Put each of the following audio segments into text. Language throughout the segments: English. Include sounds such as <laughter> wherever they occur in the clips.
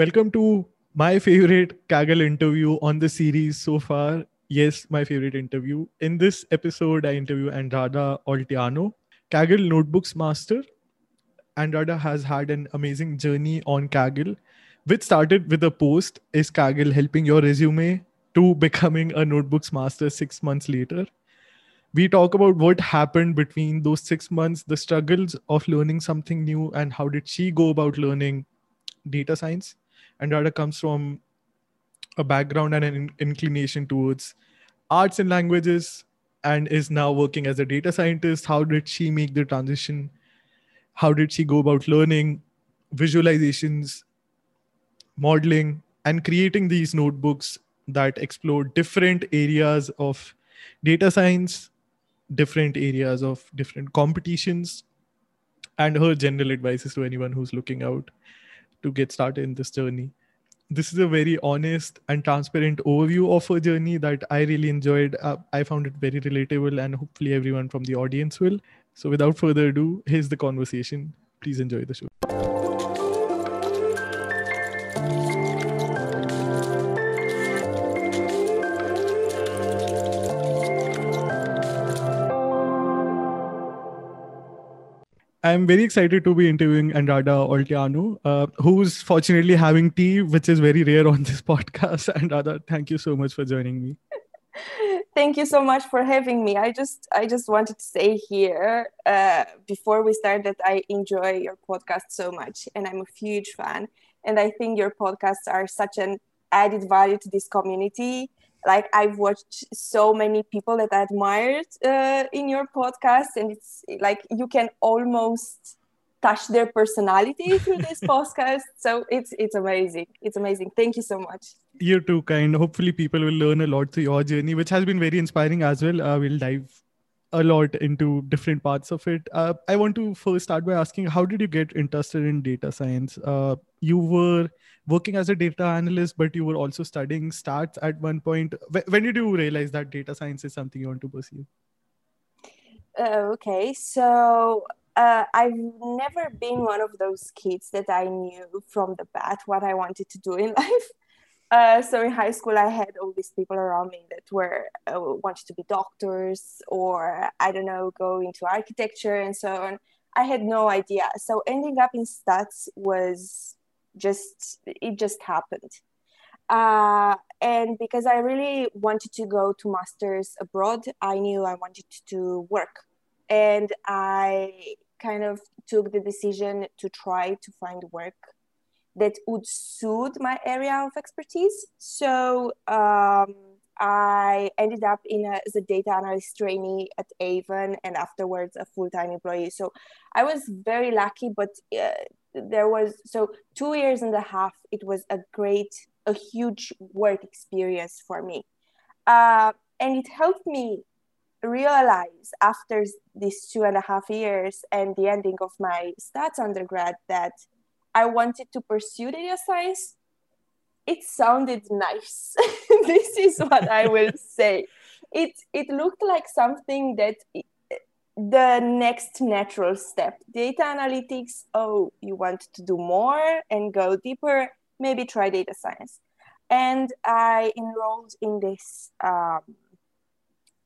Welcome to my favorite Kaggle interview on the series so far. Yes, my favorite interview. In this episode, I interview Andrada Olteanu, Kaggle Notebooks Master. Andrada has had an amazing journey on Kaggle, which started with a post Is Kaggle helping your resume to becoming a Notebooks Master six months later? We talk about what happened between those six months, the struggles of learning something new, and how did she go about learning data science Andrada comes from a background and an inclination towards arts and languages and is now working as a data scientist. How did she make the transition? How did she go about learning visualizations, modeling, and creating these notebooks that explore different areas of data science, different areas of different competitions, and her general advices to anyone who's looking out to get started in this journey. This is a very honest and transparent overview of a journey that I really enjoyed. Uh, I found it very relatable, and hopefully, everyone from the audience will. So, without further ado, here's the conversation. Please enjoy the show. I'm very excited to be interviewing Andrada Olteanu, uh, who's fortunately having tea, which is very rare on this <laughs> podcast. Andrada, thank you so much for joining me. <laughs> thank you so much for having me. I just I just wanted to say here uh, before we start that I enjoy your podcast so much, and I'm a huge fan. And I think your podcasts are such an added value to this community like I've watched so many people that I admired uh, in your podcast, and it's like you can almost touch their personality <laughs> through this podcast. So it's it's amazing. It's amazing. Thank you so much. You're too kind. Hopefully, people will learn a lot through your journey, which has been very inspiring as well. Uh, we'll dive a lot into different parts of it. Uh, I want to first start by asking, how did you get interested in data science? Uh, you were working as a data analyst, but you were also studying stats at one point. When did you realize that data science is something you want to pursue? Uh, okay, so uh, I've never been one of those kids that I knew from the bat what I wanted to do in <laughs> life. Uh, so in high school, I had all these people around me that were uh, wanted to be doctors or I don't know, go into architecture and so on. I had no idea. So ending up in stats was just it just happened. Uh, and because i really wanted to go to masters abroad i knew i wanted to work. And i kind of took the decision to try to find work that would suit my area of expertise. So um, I ended up in a, as a data analyst trainee at Avon and afterwards a full-time employee. So I was very lucky, but uh, there was so two years and a half. It was a great, a huge work experience for me, uh, and it helped me realize after these two and a half years and the ending of my stats undergrad that I wanted to pursue data science it sounded nice. <laughs> this is what I will say. It it looked like something that the next natural step. Data analytics. Oh, you want to do more and go deeper? Maybe try data science. And I enrolled in this um,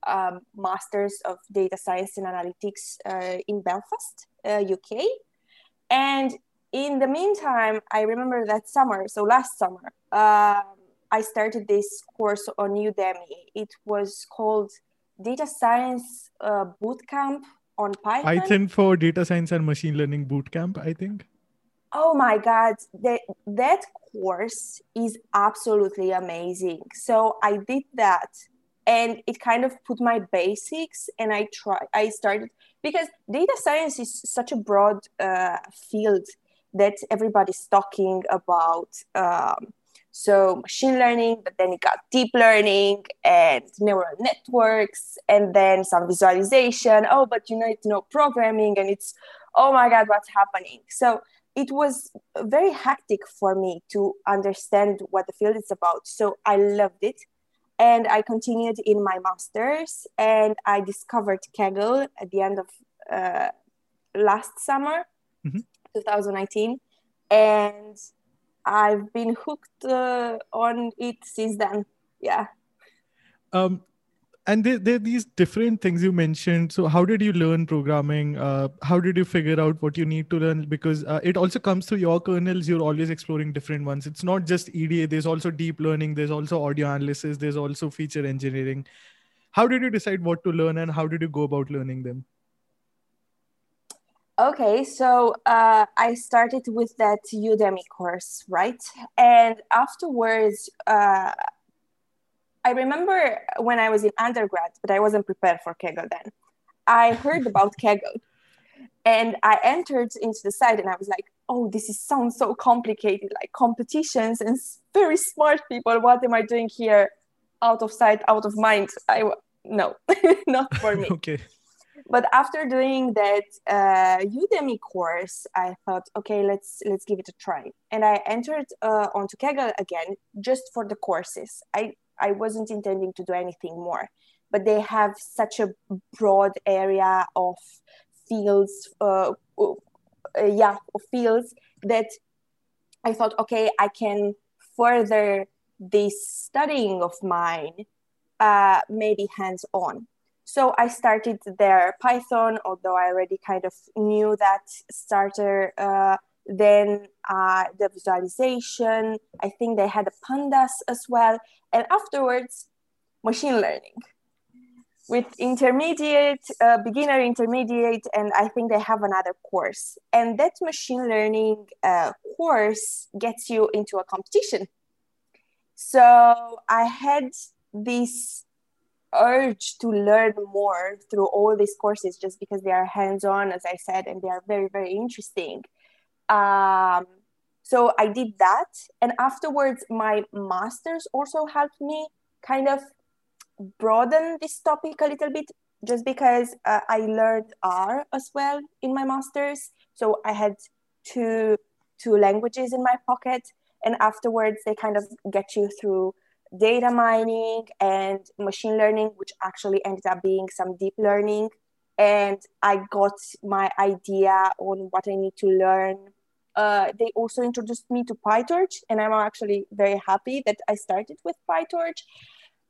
um, Masters of Data Science and Analytics uh, in Belfast, uh, UK. And in the meantime, I remember that summer, so last summer, um, I started this course on Udemy. It was called Data Science uh, Bootcamp on Python. Python for Data Science and Machine Learning Bootcamp, I think. Oh my God, that, that course is absolutely amazing. So I did that and it kind of put my basics and i try i started because data science is such a broad uh, field that everybody's talking about um, so machine learning but then it got deep learning and neural networks and then some visualization oh but you need to know programming and it's oh my god what's happening so it was very hectic for me to understand what the field is about so i loved it and I continued in my master's and I discovered Kaggle at the end of uh, last summer, mm-hmm. 2019. And I've been hooked uh, on it since then. Yeah. Um, and there, there are these different things you mentioned. So how did you learn programming? Uh, how did you figure out what you need to learn? Because uh, it also comes through your kernels. You're always exploring different ones. It's not just eda there's also deep learning. There's also audio analysis. There's also feature engineering. How did you decide what to learn and how did you go about learning them okay so uh, i started with that udemy course right and afterwards uh, I remember when I was in undergrad, but I wasn't prepared for Kaggle then. I heard about <laughs> Kaggle and I entered into the site and I was like, oh, this is, sounds so complicated, like competitions and very smart people. What am I doing here? Out of sight, out of mind. I no, <laughs> not for me. <laughs> okay. But after doing that uh, Udemy course, I thought, okay, let's let's give it a try. And I entered uh, onto Kaggle again just for the courses. I I wasn't intending to do anything more. But they have such a broad area of fields, uh, uh, yeah, fields that I thought, okay, I can further this studying of mine, uh, maybe hands on. So I started there Python, although I already kind of knew that starter. Uh, then uh, the visualization. I think they had a pandas as well, and afterwards, machine learning with intermediate, uh, beginner, intermediate, and I think they have another course. And that machine learning uh, course gets you into a competition. So I had this urge to learn more through all these courses just because they are hands on, as I said, and they are very, very interesting. Um, so I did that. And afterwards, my master's also helped me kind of broaden this topic a little bit just because uh, I learned R as well in my master's. So I had two two languages in my pocket. And afterwards, they kind of get you through data mining and machine learning, which actually ended up being some deep learning. And I got my idea on what I need to learn uh, they also introduced me to PyTorch, and I'm actually very happy that I started with PyTorch.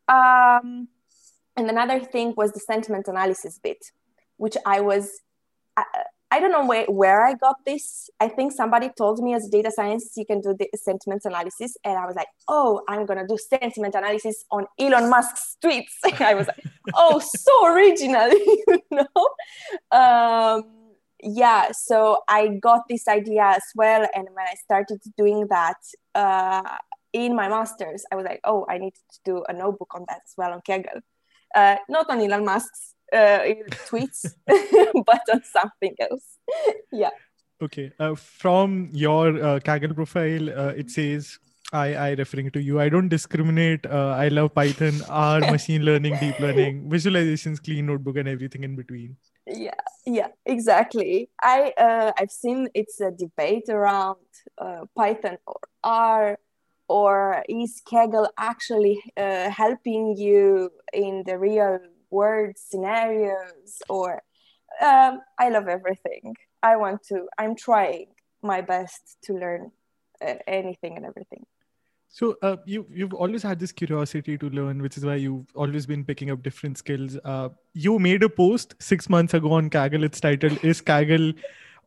Um, and another thing was the sentiment analysis bit, which I was, I, I don't know where, where I got this. I think somebody told me as a data science, you can do the sentiment analysis. And I was like, oh, I'm going to do sentiment analysis on Elon Musk's tweets. <laughs> I was like, oh, so original, <laughs> you know? Um, yeah so i got this idea as well and when i started doing that uh, in my masters i was like oh i need to do a notebook on that as well on kaggle uh, not on elon musk's uh, tweets <laughs> but on something else <laughs> yeah okay uh, from your uh, kaggle profile uh, it says I, I referring to you. I don't discriminate. Uh, I love Python, R, <laughs> machine learning, deep learning, visualizations, clean notebook, and everything in between yeah yeah exactly i uh, i've seen it's a debate around uh, python or r or is kaggle actually uh, helping you in the real world scenarios or um, i love everything i want to i'm trying my best to learn uh, anything and everything so uh, you you've always had this curiosity to learn, which is why you've always been picking up different skills. Uh, you made a post six months ago on Kaggle. It's titled "Is Kaggle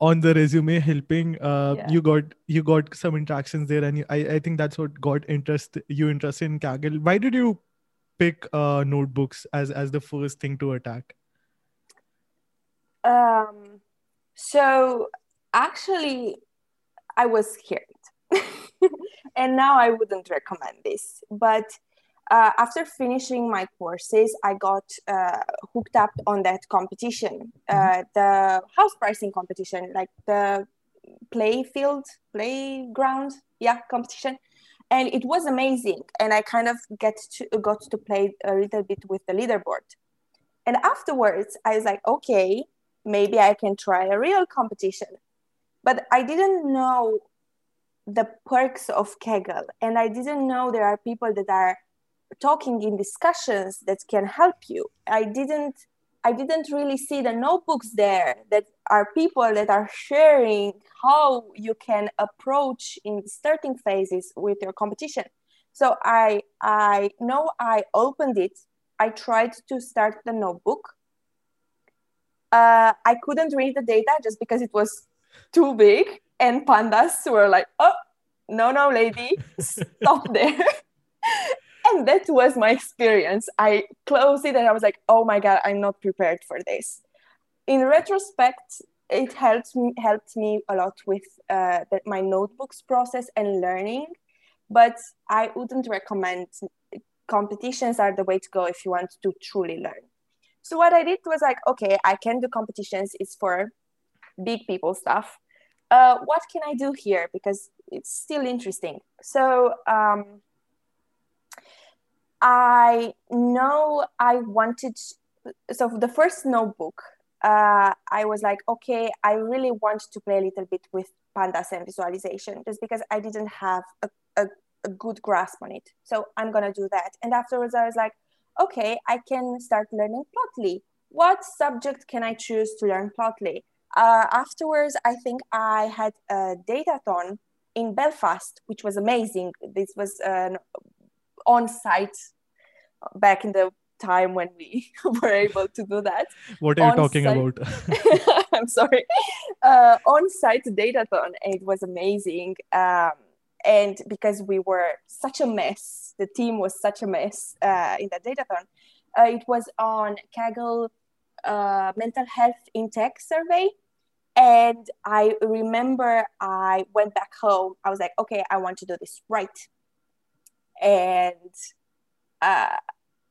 on the resume helping?" Uh, yeah. You got you got some interactions there, and you, I I think that's what got interest you interested in Kaggle. Why did you pick uh, notebooks as as the first thing to attack? Um. So actually, I was scared. <laughs> and now I wouldn't recommend this. But uh, after finishing my courses, I got uh, hooked up on that competition, uh, mm-hmm. the house pricing competition, like the playfield, playground, yeah, competition. And it was amazing. And I kind of get to, got to play a little bit with the leaderboard. And afterwards, I was like, okay, maybe I can try a real competition. But I didn't know the perks of Kaggle. And I didn't know there are people that are talking in discussions that can help you i didn't i didn't really see the notebooks there that are people that are sharing how you can approach in starting phases with your competition so i i know i opened it i tried to start the notebook uh, i couldn't read the data just because it was too big and pandas were like oh no no lady stop <laughs> there and that was my experience. I closed it and I was like, oh my God, I'm not prepared for this. In retrospect, it helped me, helped me a lot with uh, the, my notebooks process and learning, but I wouldn't recommend competitions are the way to go if you want to truly learn. So what I did was like, okay, I can do competitions. It's for big people stuff. Uh, what can I do here? Because it's still interesting. So um, I know I wanted, so the first notebook, uh, I was like, okay, I really want to play a little bit with pandas and visualization just because I didn't have a, a, a good grasp on it. So I'm going to do that. And afterwards, I was like, okay, I can start learning Plotly. What subject can I choose to learn Plotly? Uh, afterwards, I think I had a datathon in Belfast, which was amazing. This was an on site back in the time when we <laughs> were able to do that. What are you talking about? <laughs> I'm sorry. Uh, on site datathon, it was amazing. Um, and because we were such a mess, the team was such a mess uh, in that datathon, uh, it was on Kaggle uh, mental health in tech survey. And I remember I went back home. I was like, okay, I want to do this right and uh,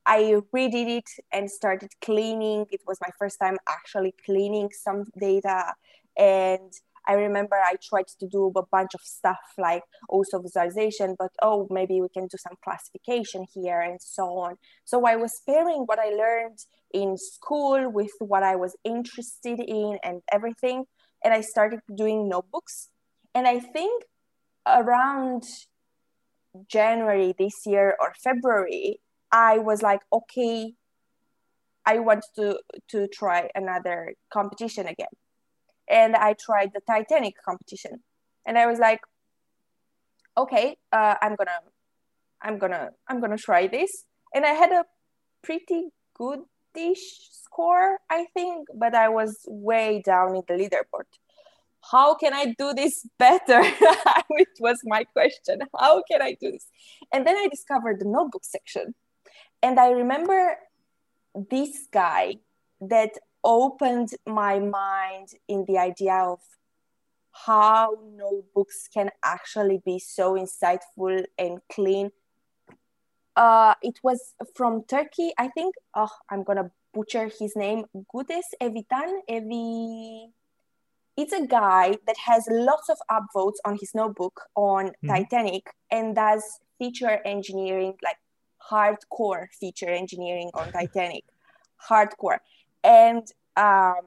I redid it and started cleaning. It was my first time actually cleaning some data. And I remember I tried to do a bunch of stuff like also visualization, but oh, maybe we can do some classification here and so on. So I was pairing what I learned in school with what I was interested in and everything. And I started doing notebooks. And I think around January this year or February, I was like, okay, I want to to try another competition again, and I tried the Titanic competition, and I was like, okay, uh, I'm gonna, I'm gonna, I'm gonna try this, and I had a pretty goodish score, I think, but I was way down in the leaderboard how can I do this better? <laughs> Which was my question. How can I do this? And then I discovered the notebook section. And I remember this guy that opened my mind in the idea of how notebooks can actually be so insightful and clean. Uh, it was from Turkey, I think. Oh, I'm gonna butcher his name. Gunes Evitan, Evi it's a guy that has lots of upvotes on his notebook on mm-hmm. Titanic and does feature engineering, like hardcore feature engineering on Titanic, hardcore. And um,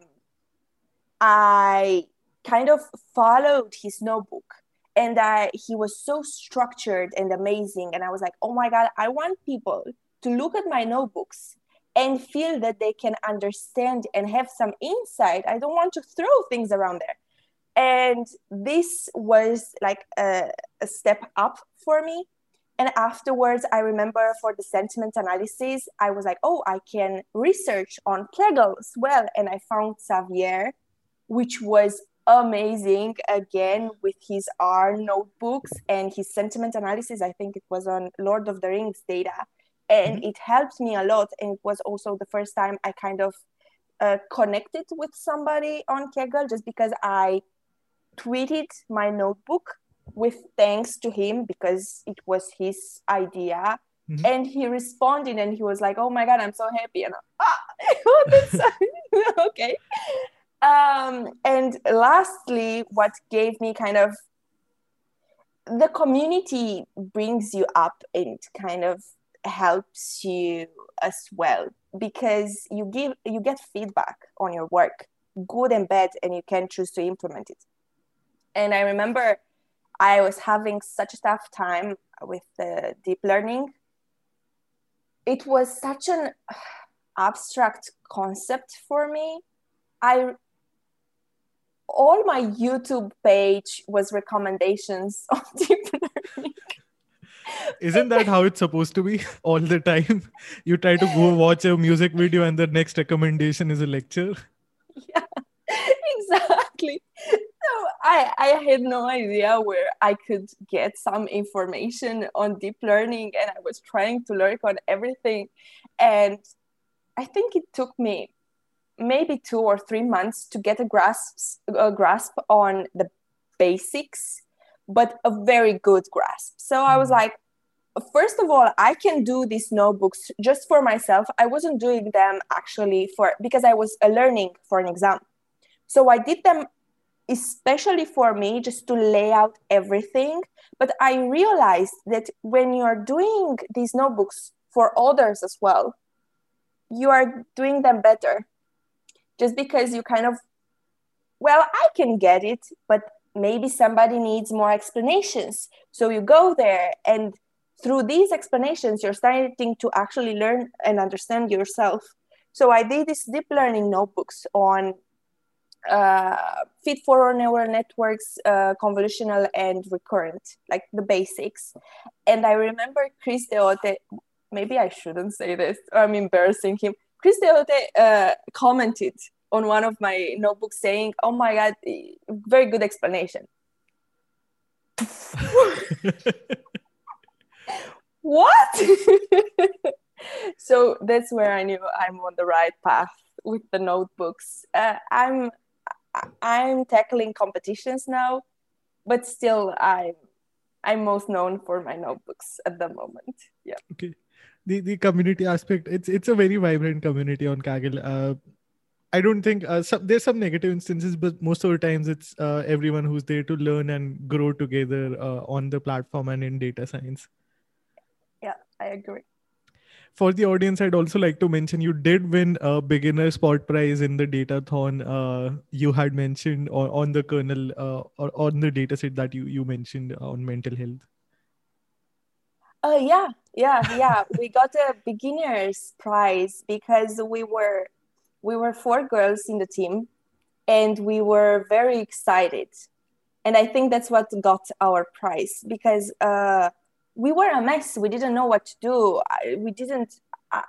I kind of followed his notebook and I, he was so structured and amazing. And I was like, oh my God, I want people to look at my notebooks and feel that they can understand and have some insight. I don't want to throw things around there. And this was like a, a step up for me. And afterwards, I remember for the sentiment analysis, I was like, oh, I can research on Kaggle as well. And I found Xavier, which was amazing again with his R notebooks and his sentiment analysis. I think it was on Lord of the Rings data and mm-hmm. it helped me a lot and it was also the first time i kind of uh, connected with somebody on kaggle just because i tweeted my notebook with thanks to him because it was his idea. Mhm. and he responded and he was like oh my god i'm so happy. And ah, <laughs> oh, <laughs> <laughs> okay. Um and lastly what gave me kind of the community brings you up and kind of helps you as well because you give you get feedback on your work good and bad and you can choose to implement it. And i remember i was having such a tough time with the deep learning it was such an abstract concept for me i all my youtube page was recommendations <laughs> of deep learning Isn't that how it's supposed to be <laughs> all the time? You try to go watch a music video and the next recommendation is a lecture. <laughs> yeah exactly I, I had no idea where i could get some information on deep learning and i was trying to learn on everything. And i think it took me maybe two or three months to get a grasp a grasp on the basics but a very good grasp. So i was Mhm. like first of all i can do these notebooks just for myself. I wasn't doing them actually for because i was uh, learning for an exam. So i did them especially for me just to lay out everything. But i realized that when you're doing these notebooks for others as well you are doing them better. Just because you kind of well i can get it but maybe somebody needs more explanations. So you go there and through these explanations you're starting to actually learn and understand yourself. So i did these deep learning notebooks on uh, feed forward neural networks uh, convolutional and recurrent like the basics. And i remember chris deotte maybe i shouldn't say this i'm embarrassing him. Chris deotte uh, commented on one of my notebooks saying oh my god very good explanation. <laughs> What? <laughs> So that's where i knew i'm on the right path with the notebooks. Uh, i'm i'm tackling competitions now but still i'm i'm most known for my notebooks at the moment yeah okay. The the community aspect, it's it's a very vibrant community on Kaggle. Uh, I don't think uh, some, there's some negative instances, but most of the times it's uh, everyone who's there to learn and grow together uh, on the platform and in data science. yeah i agree For the audience, I'd also like to mention you did win a beginner spot prize in the datathon. Uh, you had mentioned on, the kernel uh, or on the dataset that you you mentioned on mental health. Oh yeah, yeah, yeah. <laughs> we got a beginners prize because we were we were four girls in the team and we were very excited. And I think that's what got our prize because uh, we were a mess. We didn't know what to do. I- We didn't uh,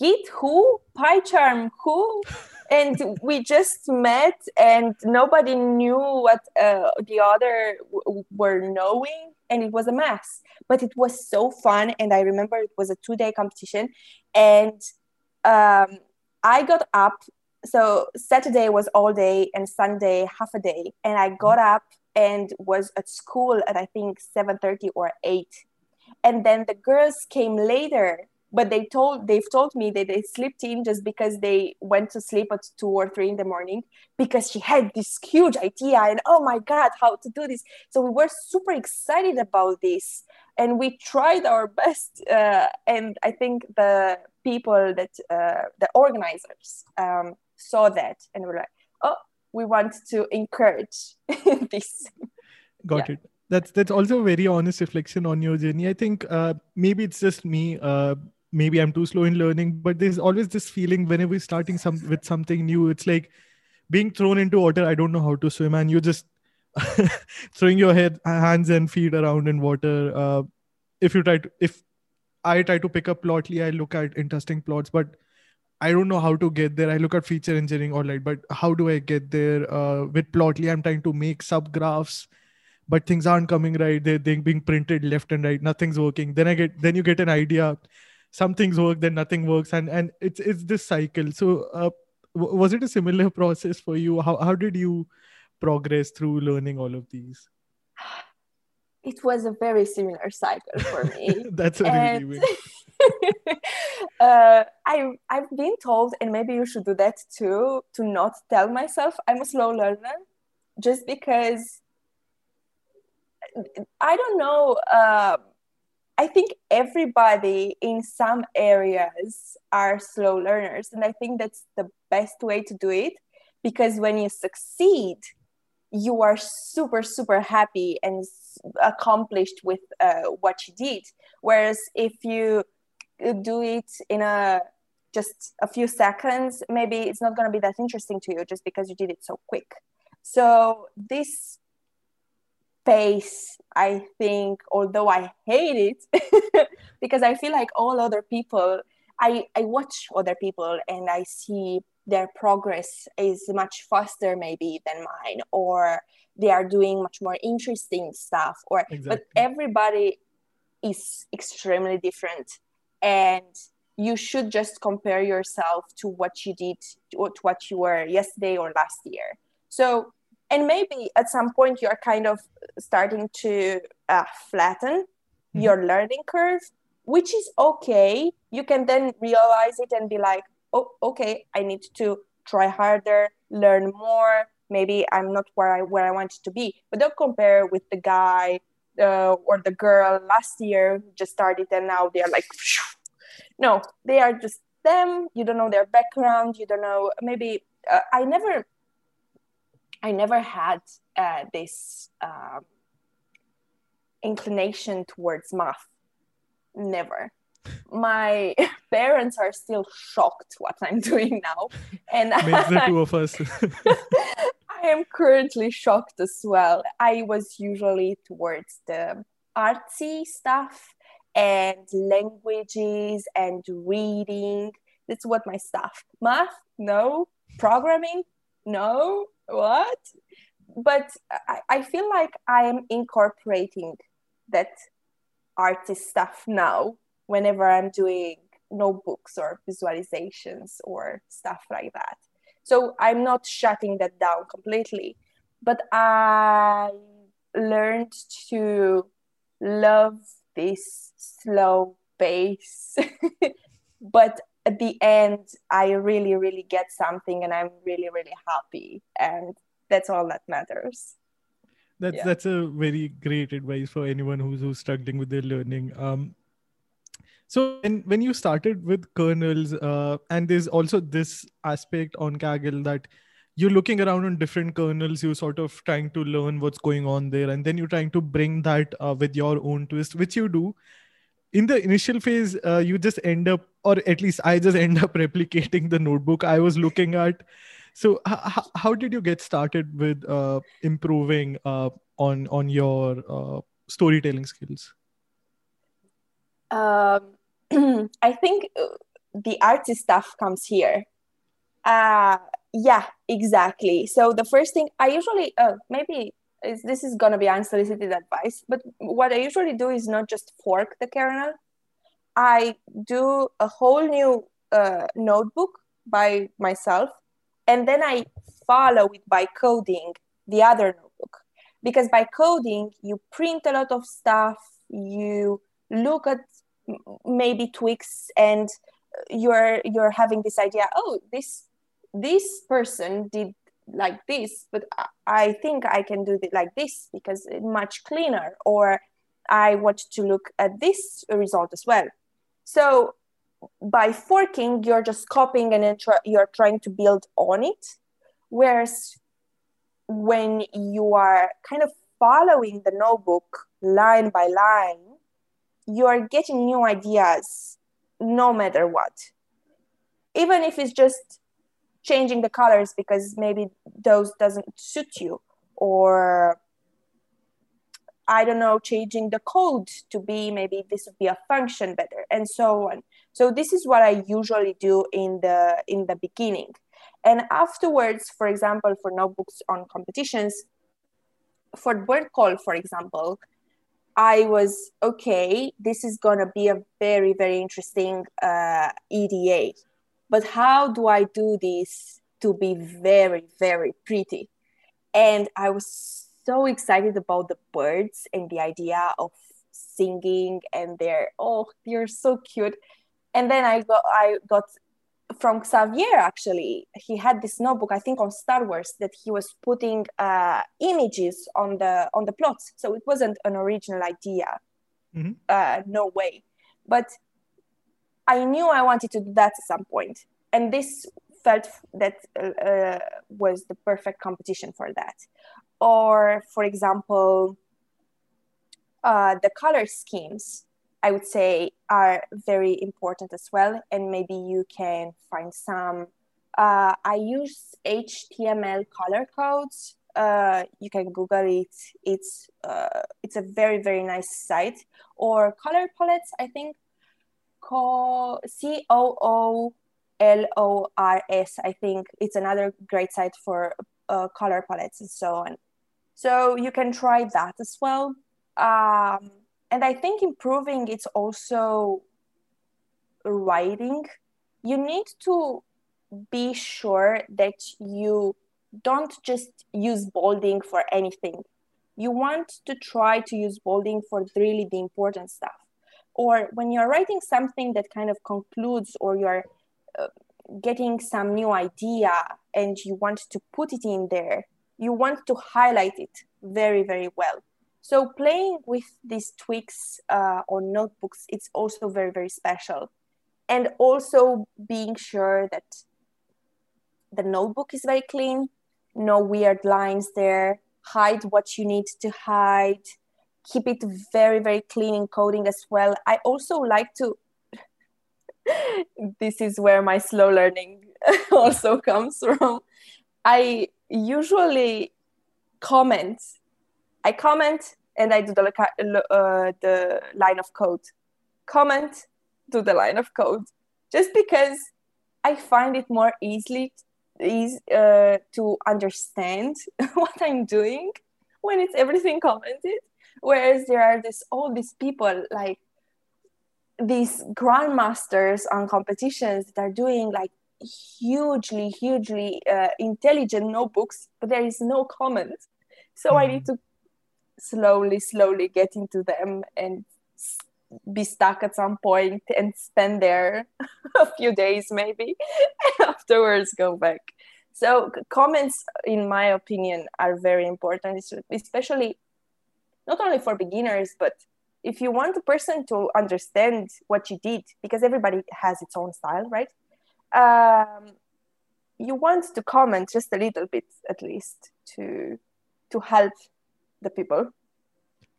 Git who, PyCharm who, <laughs> and we just met and nobody knew what uh, the other w- were knowing and it was a mess but it was so fun and i remember it was a two day competition and um, i got up so saturday was all day and sunday half a day and i got up and was at school at i think 7.30 or 8 and then the girls came later but they told they've told me that they slept in just because they went to sleep at two or three in the morning because she had this huge idea and oh my god how to do this. So we were super excited about this. And we tried our best uh, and i think the people that uh, the organizers um, saw that and were like we want to encourage <laughs> this Got Yeah. it. That's that's also a very honest reflection on your journey. I think uh, maybe it's just me. Uh, maybe I'm too slow in learning, but there's always this feeling whenever we're starting some with something new. It's like being thrown into water. I don't know how to swim, and you're just <laughs> throwing your head, hands, and feet around in water. Uh, if you try to, if I try to pick up Plotly, I look at interesting plots, but I don't know how to get there. I look at feature engineering, or like, but how do I get there? Uh, with Plotly, I'm trying to make subgraphs but things aren't coming right they're, they're being printed left and right nothing's working then i get then you get an idea some things work then nothing works and and it's it's this cycle so uh, w- was it a similar <laughs> process for you how, how did you progress through learning all of these it was a very similar cycle for me. <laughs> That's a And- relieving. <laughs> uh, I I've been told, and maybe you should do that too, to not tell myself I'm a slow learner, just because I don't know. Uh, I think everybody in some areas are slow learners, and I think that's the best way to do it because when you succeed, you are super super happy and accomplished with uh, what you did. Whereas if you do it in a just a few seconds, maybe it's not going to be that interesting to you just because you did it so quick. So this pace, I think, although I hate it, <laughs> because I feel like all other people, I, I watch other people and I see their progress is much faster maybe than mine, or they are doing much more interesting stuff, or but everybody is extremely different and you should just compare yourself to what you did to what you were yesterday or last year. So and maybe at some point you're kind of starting to uh, flatten Mhm. your learning curve which is okay. You can then realize it and be like oh okay i need to try harder learn more. Maybe i'm not where i where i wanted to be. But don't compare with the guy uh, or the girl last year who just started and now they're like no they are just them. You don't know their background. You don't know maybe uh, i never i never had uh, this um, inclination towards math. Never. My <laughs> parents are still shocked what i'm doing now. And <laughs> Makes the two of us. <laughs> I am currently shocked as well. I was usually towards the artsy stuff and languages and reading. That's what my stuff. Math, no. Programming, no. What? But I, I feel like I am incorporating that artist stuff now whenever I'm doing notebooks or visualizations or stuff like that. So I'm not shutting that down completely, but I learned to love this slow pace. <laughs> but at the end, I really, really get something and I'm really, really happy. And that's all that matters. That's Yeah. that's a very great advice for anyone who's who's struggling with their learning. Um, so when when you started with kernels, uh, and there's also this aspect on Kaggle that you're looking around on different kernels, you're sort of trying to learn what's going on there, and then you're trying to bring that uh, with your own twist, which you do. In the initial phase, uh, you just end up, or at least I just <laughs> end up replicating the notebook I was looking at. So h- how did you get started with uh, improving uh, on on your uh, storytelling skills? Um, <clears throat> I think uh, the artist stuff comes here. Yeah, exactly. So the first thing I usually, uh, maybe is, this is gonna be unsolicited advice, but what I usually do is not just fork the kernel. I do a whole new uh, notebook by myself, and then I follow it by coding the other notebook. Because by coding, you print a lot of stuff, you look at maybe tweaks, and you're you're having this idea. Oh, this this person did like this, but I- think I can do it like this because it's much cleaner. Or I want to look at this result as well. So by forking, you're just copying and you're trying to build on it. Whereas when you are kind of following the notebook line by line, you are getting new ideas no matter what. Even if it's just changing the colors because maybe those doesn't suit you or I don't know, changing the code to be maybe this would be a function better, and so on. So this is what I usually do in the in the beginning, and afterwards, for example, for notebooks on competitions, for bird call, for example, I was okay. This is gonna be a very very interesting uh, EDA, but how do I do this to be very very pretty? And I was so excited about the birds and the idea of singing and they're oh they're so cute. And then i got i got from xavier actually. He had this notebook i think on star wars that he was putting uh, images on the on the plots. So it wasn't an original idea. Mm-hmm. uh, no way. But i knew i wanted to do that at some point. And this felt that uh, was the perfect competition for that. Or for example uh, the color schemes i would say are very important as well. And maybe you can find some. Uh, i use html color codes. Uh, you can google it. It's uh, it's a very very nice site. Or color palettes i think call c o o l o r s i think it's another great site for uh, color palettes and so on so you can try that as well. Um, and I think improving it's also writing. You need to be sure that you don't just use bolding for anything. You want to try to use bolding for really the important stuff. Or when you're writing something that kind of concludes, or you're uh, getting some new idea and you want to put it in there, you want to highlight it very, very well. So playing with these tweaks uh, on notebooks, it's also very, very special. And also being sure that the notebook is very clean, no weird lines there, hide what you need to hide, keep it very, very clean in coding as well. I also like to, <laughs> this is where my slow learning <laughs> also comes from. I usually comment. I comment and I do the uh, the line of code. Comment, do the line of code, just because I find it more easily is uh, to understand <laughs> what I'm doing when it's everything commented. Whereas there are this all these people like these grandmasters on competitions that are doing like hugely, hugely uh, intelligent notebooks, but there is no comment. So mm. I need mm-hmm. to slowly, slowly get into them and be stuck at some point and spend there <laughs> a few days maybe and <laughs> afterwards go back so comments in my opinion are very important especially not only for beginners but if you want a person to understand what you did because everybody has its own style right? Um, you want to comment just a little bit at least to to help the people.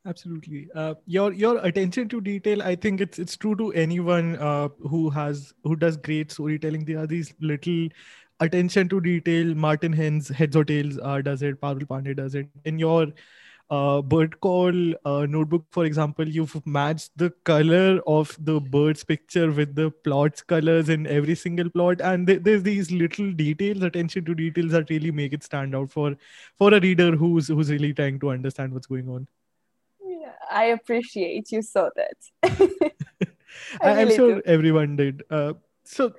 Absolutely. Uh, your your attention to detail i think it's it's true to anyone uh, who has who does great storytelling. There are these little attention to detail. Martin Henze heads or tails uh, does it. Parul Pandey does it. In your uh, bird call uh, notebook, for example, you've matched the color of the bird's picture with the plot's colors in every single plot, and th- there's these little details, attention to details that really make it stand out for for a reader who's who's really trying to understand what's going on. Yeah, I appreciate you saw that. <laughs> I <laughs> am sure do. everyone did. Uh, so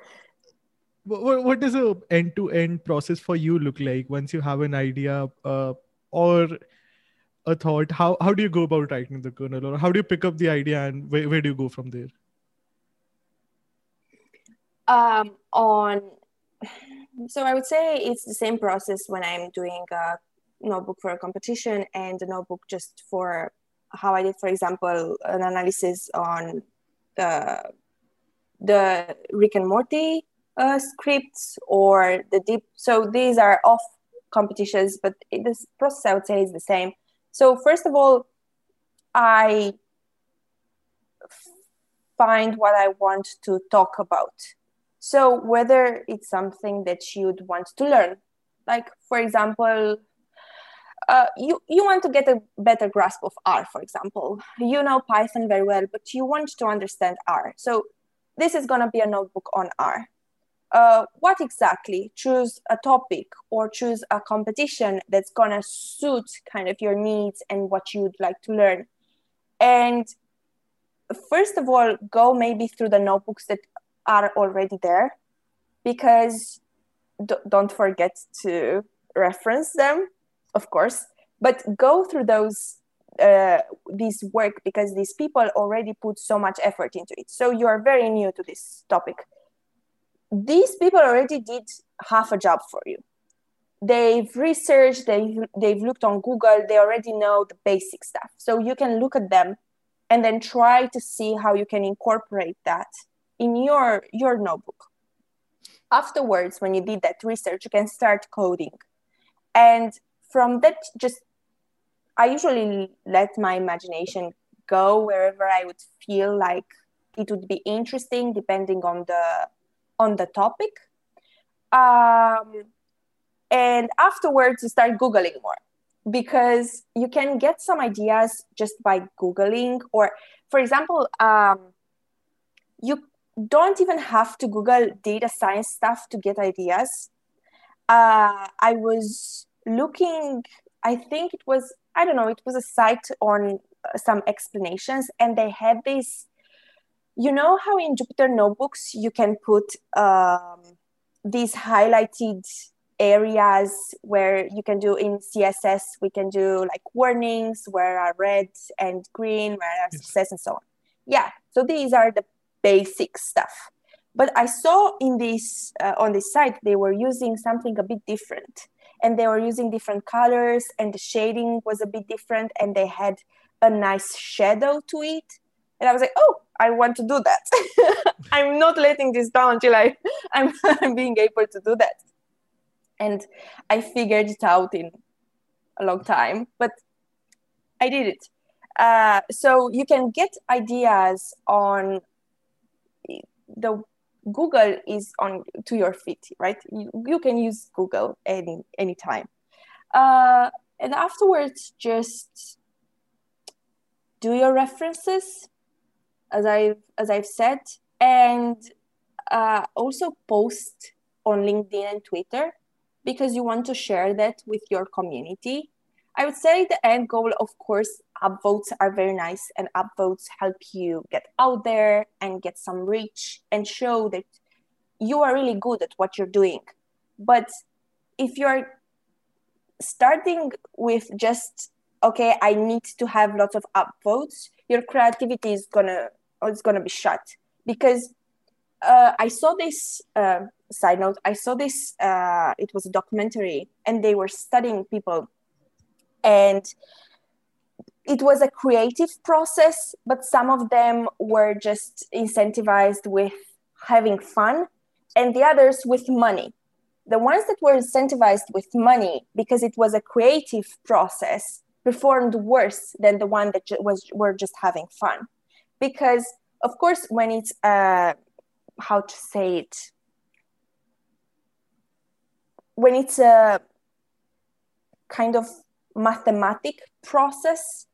what, what does a end-to-end process for you look like once you have an idea uh, or a thought how how do you go about writing the kernel or how do you pick up the idea and where, where do you go from there? Um on so i would say it's the same process when i'm doing a notebook for a competition and a notebook just for how i did for example an analysis on the the rick and morty uh, scripts or the deep so these are off competitions but this process i would say is the same so, first of all, I find what I want to talk about. So, whether it's something that you'd want to learn, like, for example, uh, you, you want to get a better grasp of R, for example. You know Python very well, but you want to understand R. So, this is going to be a notebook on R uh, what exactly choose a topic or choose a competition that's gonna suit kind of your needs and what you'd like to learn and first of all go maybe through the notebooks that are already there because d- don't forget to reference them of course but go through those uh, this work because these people already put so much effort into it. So you are very new to this topic. These people already did half a job for you. They've researched, they've, they've looked on Google, they already know the basic stuff. So you can look at them and then try to see how you can incorporate that in your, your notebook. Afterwards, when you did that research, you can start coding. And from that, just I usually let my imagination go wherever I would feel like it would be interesting, depending on the on the topic. Um, and afterwards, you start googling more because you can get some ideas just by googling. Or, for example, um, you don't even have to Google data science stuff to get ideas. Uh, I was looking. I think it was I don't know, it was a site on some explanations, and they had this. You know how in Jupyter notebooks you can put um, these highlighted areas where you can do in CSS, we can do like warnings where are red and green, where are success and so on. Yeah, so these are the basic stuff. But I saw in this uh, on this site they were using something a bit different and they were using different colors and the shading was a bit different and they had a nice shadow to it and i was like oh i want to do that <laughs> i'm not letting this down until I, <laughs> I'm, <laughs> I'm being able to do that and i figured it out in a long time but i did it uh, so you can get ideas on the Google is on to your feet, right? You, you can use Google any anytime. Uh, and afterwards, just do your references, as I've as I've said, and uh, also post on LinkedIn and Twitter because you want to share that with your community. I would say the end goal, of course, upvotes are very nice, and upvotes help you get out there and get some reach and show that you are really good at what you're doing. But if you're starting with just okay, I need to have lots of upvotes, your creativity is gonna it's gonna be shut because uh, I saw this uh, side note. I saw this. Uh, it was a documentary, and they were studying people and it was a creative process but some of them were just incentivized with having fun and the others with money the ones that were incentivized with money because it was a creative process performed worse than the one that was were just having fun because of course when it's uh how to say it when it's a kind of mathematic process,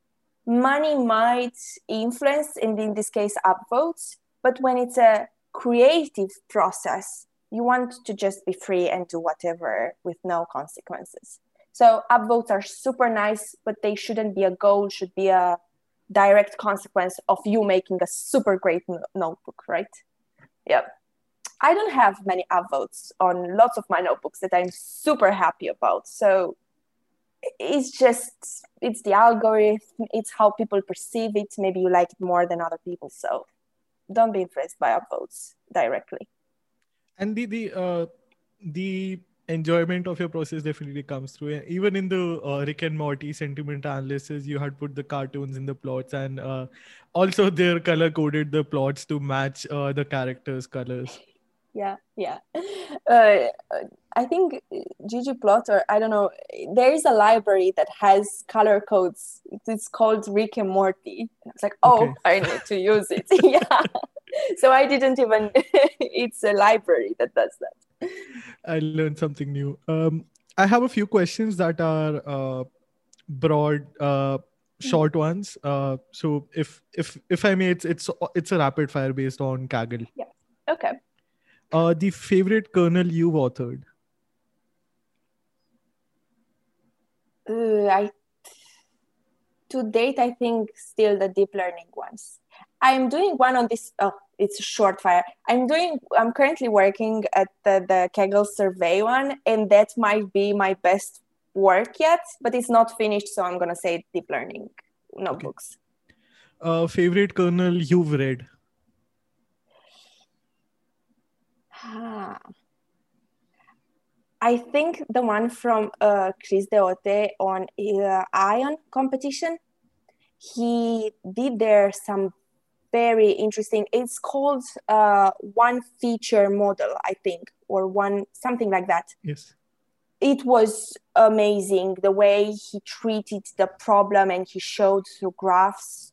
money might influence, and in this case, upvotes. But when it's a creative process, you want to just be free and do whatever with no consequences. So upvotes are super nice, but they shouldn't be a goal, should be a direct consequence of you making a super great notebook, right? Yeah. I don't have many upvotes on lots of my notebooks that I'm super happy about. So it's just it's the algorithm it's how people perceive it maybe you like it more than other people so don't be impressed by upvotes directly and the the uh the enjoyment of your process definitely comes through. Even in the uh, rick and morty sentiment analysis you had put the cartoons in the plots and uh, also they're color coded the plots to match uh, the characters colors. Yeah yeah. Uh, i think ggplot or i don't know there is a library that has color codes. It's called rick and morty. It's like oh okay. i need to use it. <laughs> Yeah. So i didn't even <laughs> it's a library that does that i learned something new. Um, i have a few questions that are uh, broad uh, short ones. Uh, so if if if i may it's it's it's a rapid fire based on kaggle. Yeah. Okay. Uh, the favorite kernel you've authored? Uh, I to date, I think still the deep learning ones. I'm doing one on this. Oh, it's a short fire. I'm doing. I'm currently working at the, the Kaggle survey one, and that might be my best work yet, but it's not finished, so I'm gonna say deep learning notebooks. Uh, favorite kernel you've read? Ah. <sighs> I think the one from uh, Chris Deotte on uh, ion competition. He did there some very interesting. It's called uh, one feature model, I think, or one something like that. Yes. It was amazing the way he treated the problem and he showed through graphs.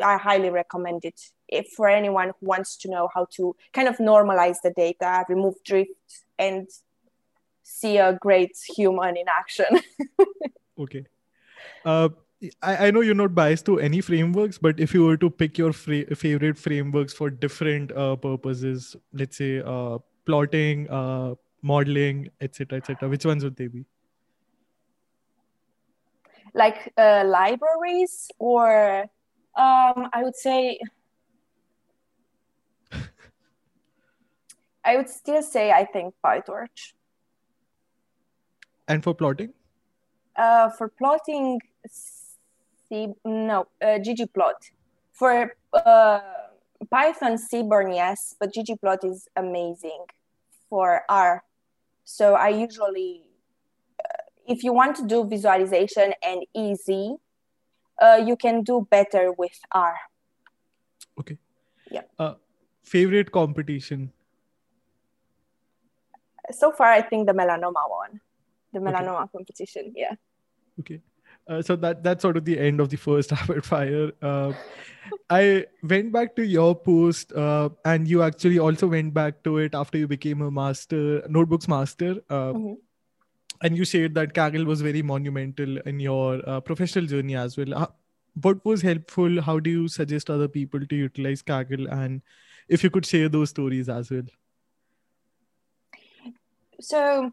I highly recommend it if for anyone who wants to know how to kind of normalize the data, remove drift, and see a great human in action. <laughs> okay. Uh, I, I know you're not biased to any frameworks, but if you were to pick your fra- favorite frameworks for different uh, purposes, let's say uh, plotting, uh, modeling, etc., etc., which ones would they be? Like uh, libraries, or um, I would say, <laughs> I would still say I think PyTorch. And for plotting? Uh, for plotting, C, no, uh, ggplot. For uh, Python, Seaborn, yes, but ggplot is amazing for R. So I usually, uh, if you want to do visualization and easy, uh, you can do better with R. Okay. Yeah. Uh, favorite competition? So far, I think the melanoma one, the melanoma okay. competition. Yeah. Okay. Uh, so that that's sort of the end of the first <laughs> rapid fire. Uh, I went back to your post, uh, and you actually also went back to it after you became a master notebooks master. Uh, mm-hmm. And you said that Kaggle was very monumental in your uh, professional journey as well. what was helpful? How do you suggest other people to utilize Kaggle? And if you could share those stories as well. So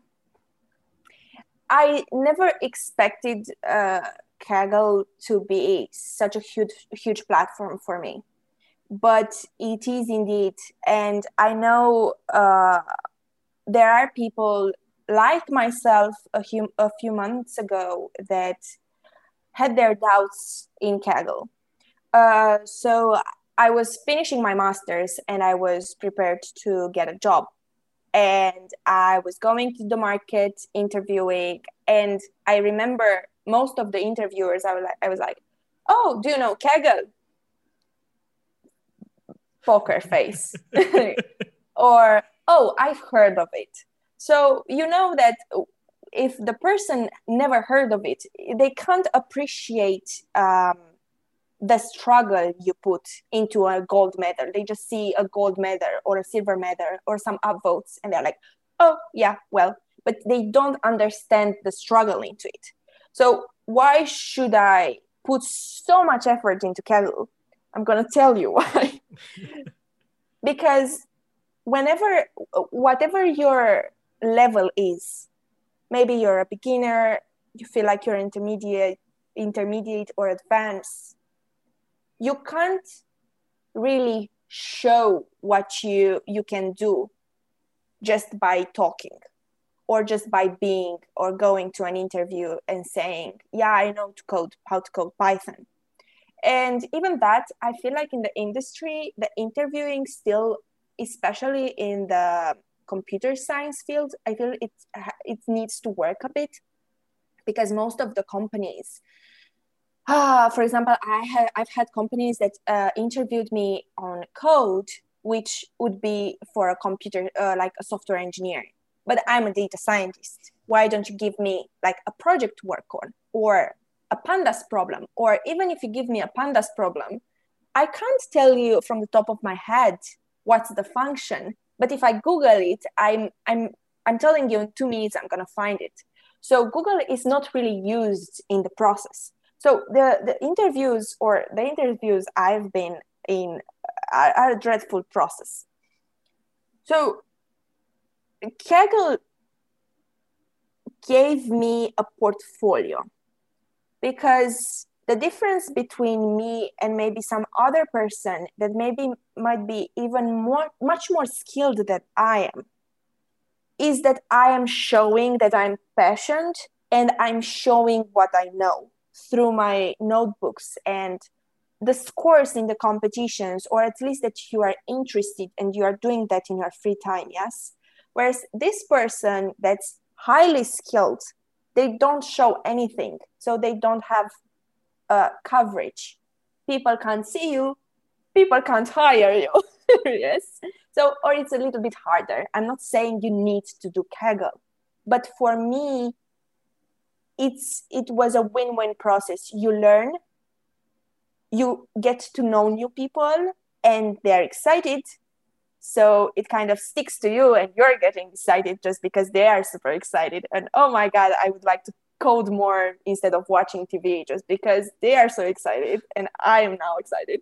I never expected uh, Kaggle to be such a huge, huge platform for me, but it is indeed. And I know uh, there are people like myself a, few, a few months ago that had their doubts in Kaggle. Uh, so I was finishing my master's and I was prepared to get a job and I was going to the market interviewing, and I remember most of the interviewers. I was like, I was like, "Oh, do you know Kaggle?" Poker face, <laughs> <laughs> or "Oh, I've heard of it." So you know that if the person never heard of it, they can't appreciate. Um, the struggle you put into a gold medal. They just see a gold medal or a silver medal or some upvotes and they're like, oh, yeah, well, but they don't understand the struggle into it. So, why should I put so much effort into Kaggle? I'm going to tell you <laughs> why. <laughs> because whenever, whatever your level is, maybe you're a beginner, you feel like you're intermediate, intermediate or advanced you can't really show what you you can do just by talking or just by being or going to an interview and saying yeah i know to code how to code python. And even that i feel like in the industry the interviewing still especially in the computer science field i feel it it needs to work a bit because most of the companies uh, for example, I have I've had companies that uh, interviewed me on code, which would be for a computer, uh, like a software engineer. But I'm a data scientist. Why don't you give me like a project to work on or a pandas problem? Or even if you give me a pandas problem, I can't tell you from the top of my head what's the function. But if I Google it, I'm I'm I'm telling you in two minutes I'm gonna find it. So Google is not really used in the process so the the interviews or the interviews I've been in are, are a dreadful process. So Kaggle gave me a portfolio because the difference between me and maybe some other person that maybe might be even more much more skilled than I am is that I am showing that I'm passionate and I'm showing what I know through my notebooks and the scores in the competitions, or at least that you are interested and you are doing that in your free time, yes? Whereas this person that's highly skilled, they don't show anything. So they don't have uh, coverage. People can't see you, people can't <laughs> hire you. <laughs> yes. So, or it's a little bit harder. I'm not saying you need to do Kaggle, but for me, it's it was a win-win process. You learn, you get to know new people, and they're excited. So it kind of sticks to you, and you're getting excited just because they are super excited. And oh my god, I would like to code more instead of watching TV just because they are so excited, and I am now excited.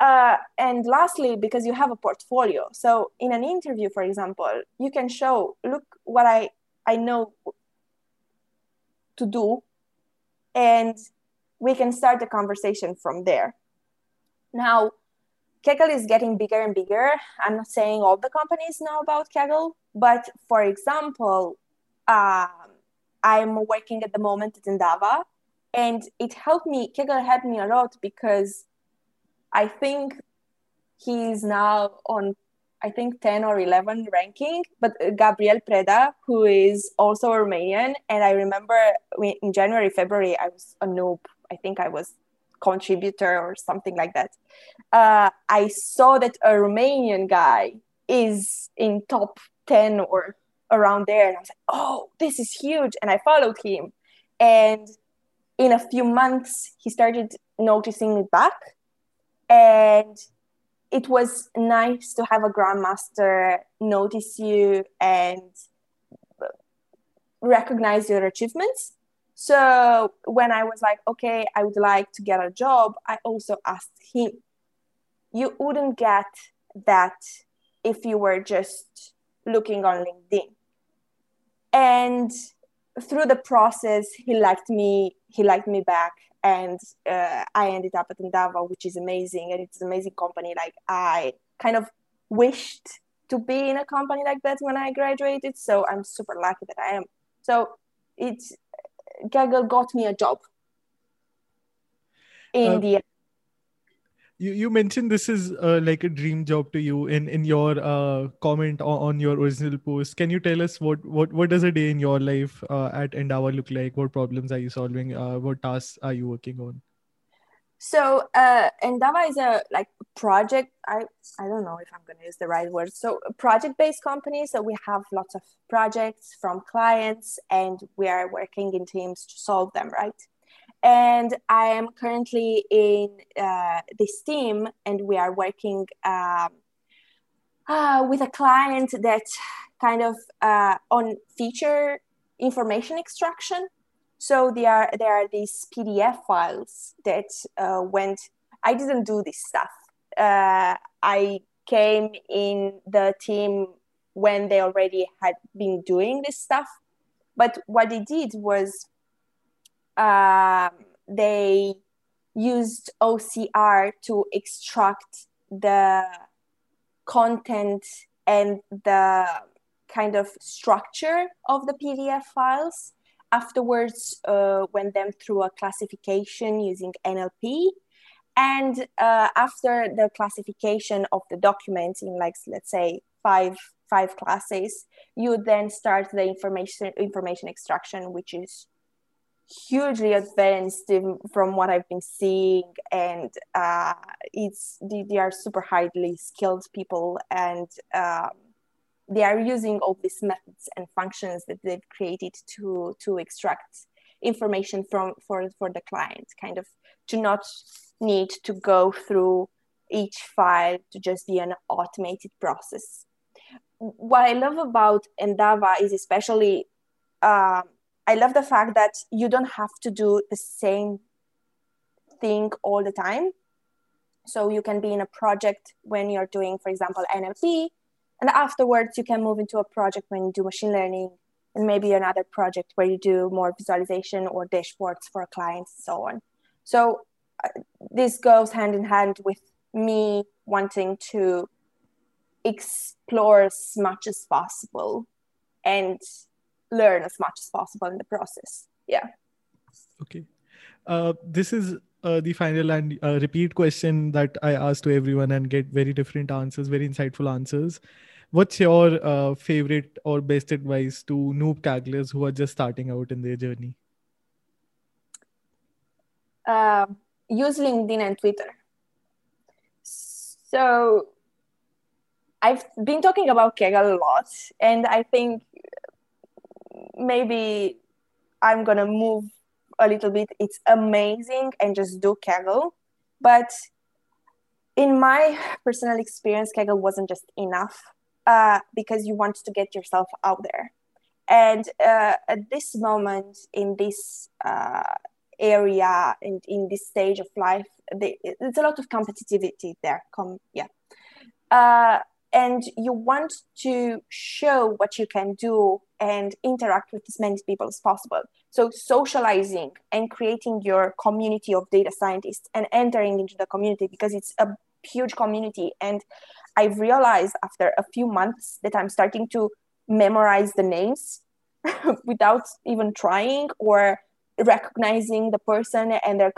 Uh, and lastly, because you have a portfolio. So in an interview, for example, you can show, look what I I know to do, and we can start the conversation from there. Now, Kaggle is getting bigger and bigger. I'm not saying all the companies know about Kaggle, but for example, um, I'm working at the moment at Endava, and it helped me. Kaggle helped me a lot because I think he's now on I think 10 or 11 ranking, but uh, Gabriel Preda, who is also Romanian. And I remember in January, February, I was a noob. I think I was contributor or something like that. Uh, I saw that a Romanian guy is in top 10 or around there. And I was like, oh, this is huge. And I followed him. And in a few months, he started noticing me back. And it was nice to have a grandmaster notice you and recognize your achievements. So when I was like, okay, I would like to get a job, I also asked him. You wouldn't get that if you were just looking on LinkedIn. And through the process, he liked me. He liked me back, and uh, I ended up at Endava, which is amazing, and it's an amazing company. Like I kind of wished to be in a company like that when I graduated, so I'm super lucky that I am. So it's Kaggle got me a job in uh, the you, you mentioned this is uh, like a dream job to you in in your uh, comment on, on, your original post. Can you tell us what what what does a day in your life uh, at Endava look like? What problems are you solving uh, what tasks are you working on? So uh, Endava is a like project i i don't know if i'm going to use the right word. So project based company. So we have lots of projects from clients and we are working in teams to solve them right and I am currently in uh, this team, and we are working um, uh, with a client that kind of uh, on feature information extraction. So there are there are these PDF files that uh, went. I didn't do this stuff. Uh, I came in the team when they already had been doing this stuff. But what they did was um, they used OCR to extract the content and the kind of structure of the PDF files. Afterwards, uh, went them through a classification using NLP. And uh, after the classification of the documents in, like, let's say, five five classes, you then start the information information extraction, which is hugely advanced from what I've been seeing, and uh, it's they, they, are super highly skilled people, and um, they are using all these methods and functions that they've created to to extract information from for for the client, kind of to not need to go through each file to just be an automated process. What I love about Endava is especially um, I love the fact that you don't have to do the same thing all the time. So you can be in a project when you're doing, for example, NLP, and afterwards you can move into a project when you do machine learning, and maybe another project where you do more visualization or dashboards for clients and so on. So uh, this goes hand in hand with me wanting to explore as much as possible and learn as much as possible in the process. Yeah. Okay. Uh, this is uh, the final and uh, repeat question that I ask to everyone and get very different answers, very insightful answers. What's your uh, favorite or best advice to noob Kagglers who are just starting out in their journey? Uh, use LinkedIn and Twitter. So I've been talking about Kaggle a lot, and I think maybe I'm gonna move a little bit. It's amazing and just do Kaggle. But in my personal experience, Kaggle wasn't just enough uh, because you want to get yourself out there. And uh, at this moment, in this uh, area, and in, this stage of life, there's a lot of competitivity there. Com- yeah. Uh, and you want to show what you can do and interact with as many people as possible. So, socializing and creating your community of data scientists and entering into the community because it's a huge community. And I've realized after a few months that I'm starting to memorize the names <laughs> without even trying or recognizing the person and their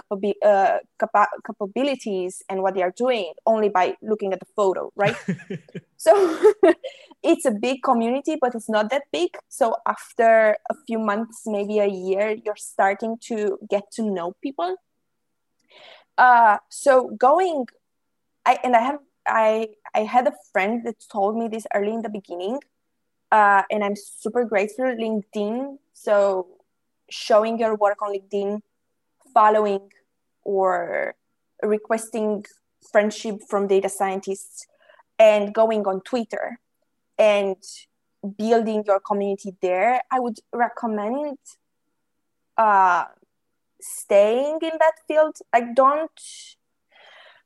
uh, capa- capabilities and what they are doing only by looking at the photo, right? <laughs> so <laughs> it's a big community, but it's not that big. So after a few months, maybe a year, you're starting to get to know people. Uh, so going, I and I have I I had a friend that told me this early in the beginning, uh, and I'm super grateful. LinkedIn, so showing your work on LinkedIn, following or requesting friendship from data scientists, and going on Twitter and building your community there, I would recommend uh, staying in that field. Like, don't.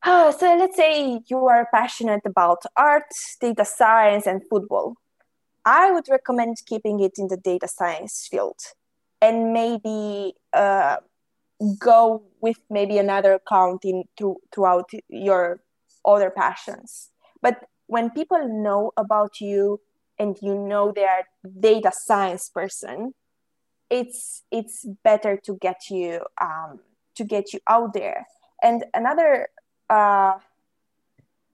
Uh, <sighs> so let's say you are passionate about art, data science, and football. I would recommend keeping it in the data science field and maybe uh, go with maybe another account in through, throughout your other passions. But when people know about you and you know they are data science person it's it's better to get you um, to get you out there. And another uh,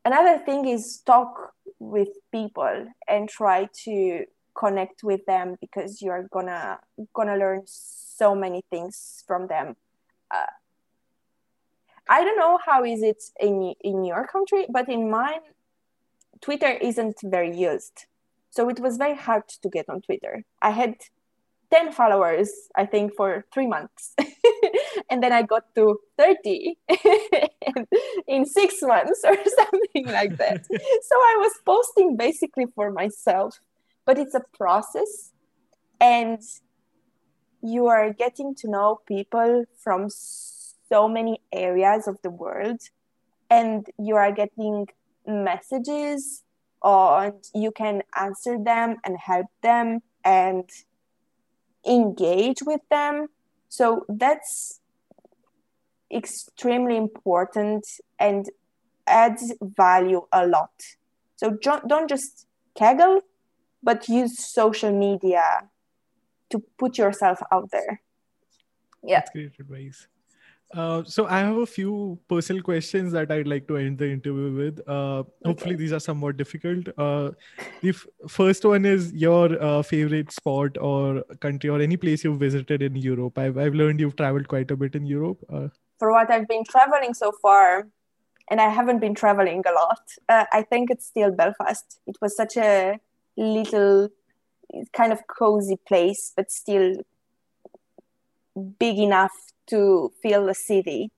another thing is talk with people and try to connect with them because you're gonna gonna learn so many things from them. Uh, i don't know how is it in in your country but in mine twitter isn't very used. So it was very hard to get on twitter. I had 10 followers i think for three months. <laughs> And then i got to 30 <laughs> in six months or <laughs> something like that. So i was posting basically for myself but it's a process and you are getting to know people from so many areas of the world and you are getting messages and you can answer them and help them and engage with them. So that's extremely important and adds value a lot. So don't just kaggle but use social media to put yourself out there. Yeah. That's great advice. Uh, so I have a few personal questions that I'd like to end the interview with. Uh, okay. Hopefully these are somewhat difficult. Uh, the f- first one is your uh, favorite spot or country or any place you've visited in Europe. I've I've learned you've traveled quite a bit in Europe. Uh. For what I've been traveling so far, and I haven't been traveling a lot. Uh, I think it's still Belfast. It was such a little kind of cozy place but still big enough to feel the city.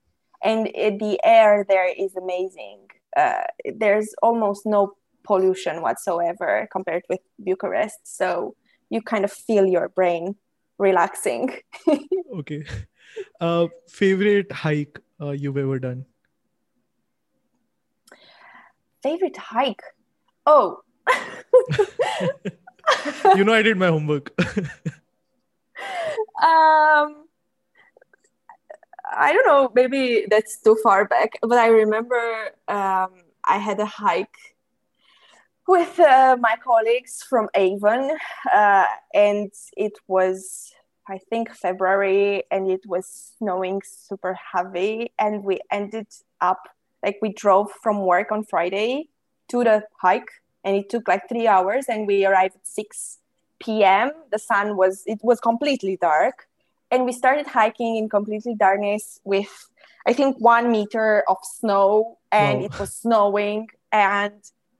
And it, the air there is amazing. Uh, there's almost no pollution whatsoever compared with bucharest so you kind of feel your brain relaxing. <laughs> Okay. Uh, favorite hike uh, you've ever done? Favorite hike? Oh <laughs> you know, I did my homework. <laughs> um, I don't know. Maybe that's too far back, but I remember um, I had a hike. with uh, my colleagues from Avon, uh, and it was, I think, February, and it was snowing super heavy, and we ended up like we drove from work on Friday to the hike, and it took like three hours, and we arrived at six p.m. The sun was it was completely dark, and we started hiking in completely darkness with I think one meter of snow, and wow. it was snowing and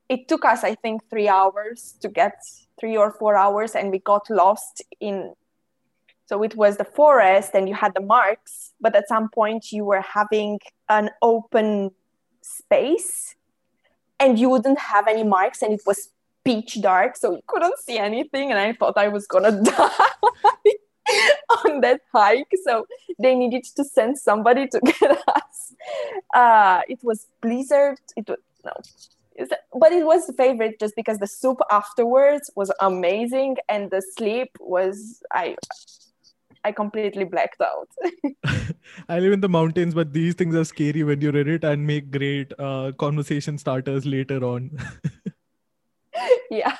it took us i think three hours to get three or four hours and we got lost in so it was the forest and you had the marks but at some point you were having an open space and you wouldn't have any marks and it was pitch dark so you couldn't see anything and i thought i was gonna <laughs> die <laughs> on that hike. So they needed to send somebody to <laughs> get us. Uh, it was blizzard. It was no. But it was favorite just because the soup afterwards was amazing and the sleep was i i completely blacked out. <laughs> <laughs> I live in the mountains but these things are scary when you're in it and make great uh, conversation starters later on. <laughs> Yeah.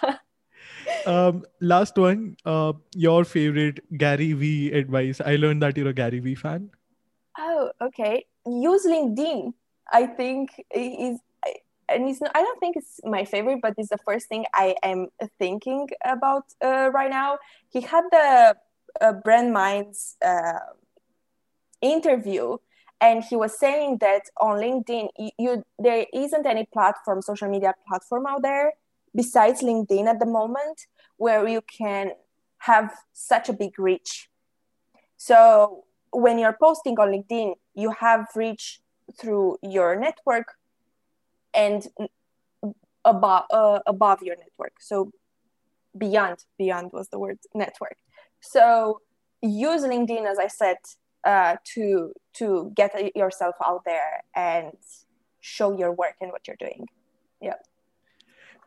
Um last one uh your favorite gary vee advice. I learned that you're a gary vee fan. Oh okay. Use linkedin. I think is and it's not, I don't think it's my favorite, but it's the first thing I am thinking about uh, right now. He had the uh, Brand Minds uh, interview, and he was saying that on LinkedIn, you, you, there isn't any platform, social media platform out there besides LinkedIn at the moment where you can have such a big reach. So when you're posting on LinkedIn, you have reach through your network and above uh, above your network so beyond beyond was the word network so use linkedin as i said uh, to to get yourself out there and show your work and what you're doing yeah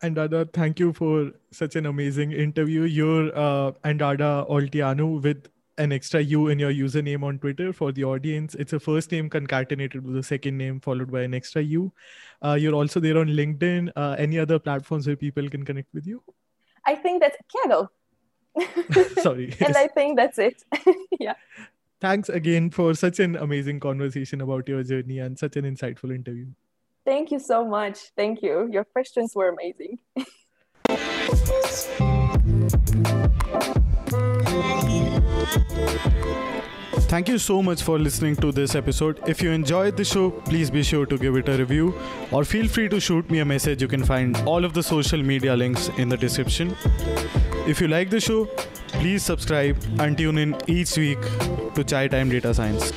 and Dada, thank you for such an amazing interview. You're uh, Andrada Olteanu with an extra U in your username on Twitter for the audience. It's a first name concatenated with a second name followed by an extra U. Uh, you're also there on LinkedIn. Uh, any other platforms where people can connect with you? I think that's Kaggle. <laughs> Sorry. <laughs> and I think that's it. <laughs> yeah. Thanks again for such an amazing conversation about your journey and such an insightful interview. Thank you so much. Thank you. Your questions were amazing. Thank you so much for listening to this episode. If you enjoyed the show, please be sure to give it a review or feel free to shoot me a message. You can find all of the social media links in the description. If you like the show, please subscribe and tune in each week to Chai Time Data Science.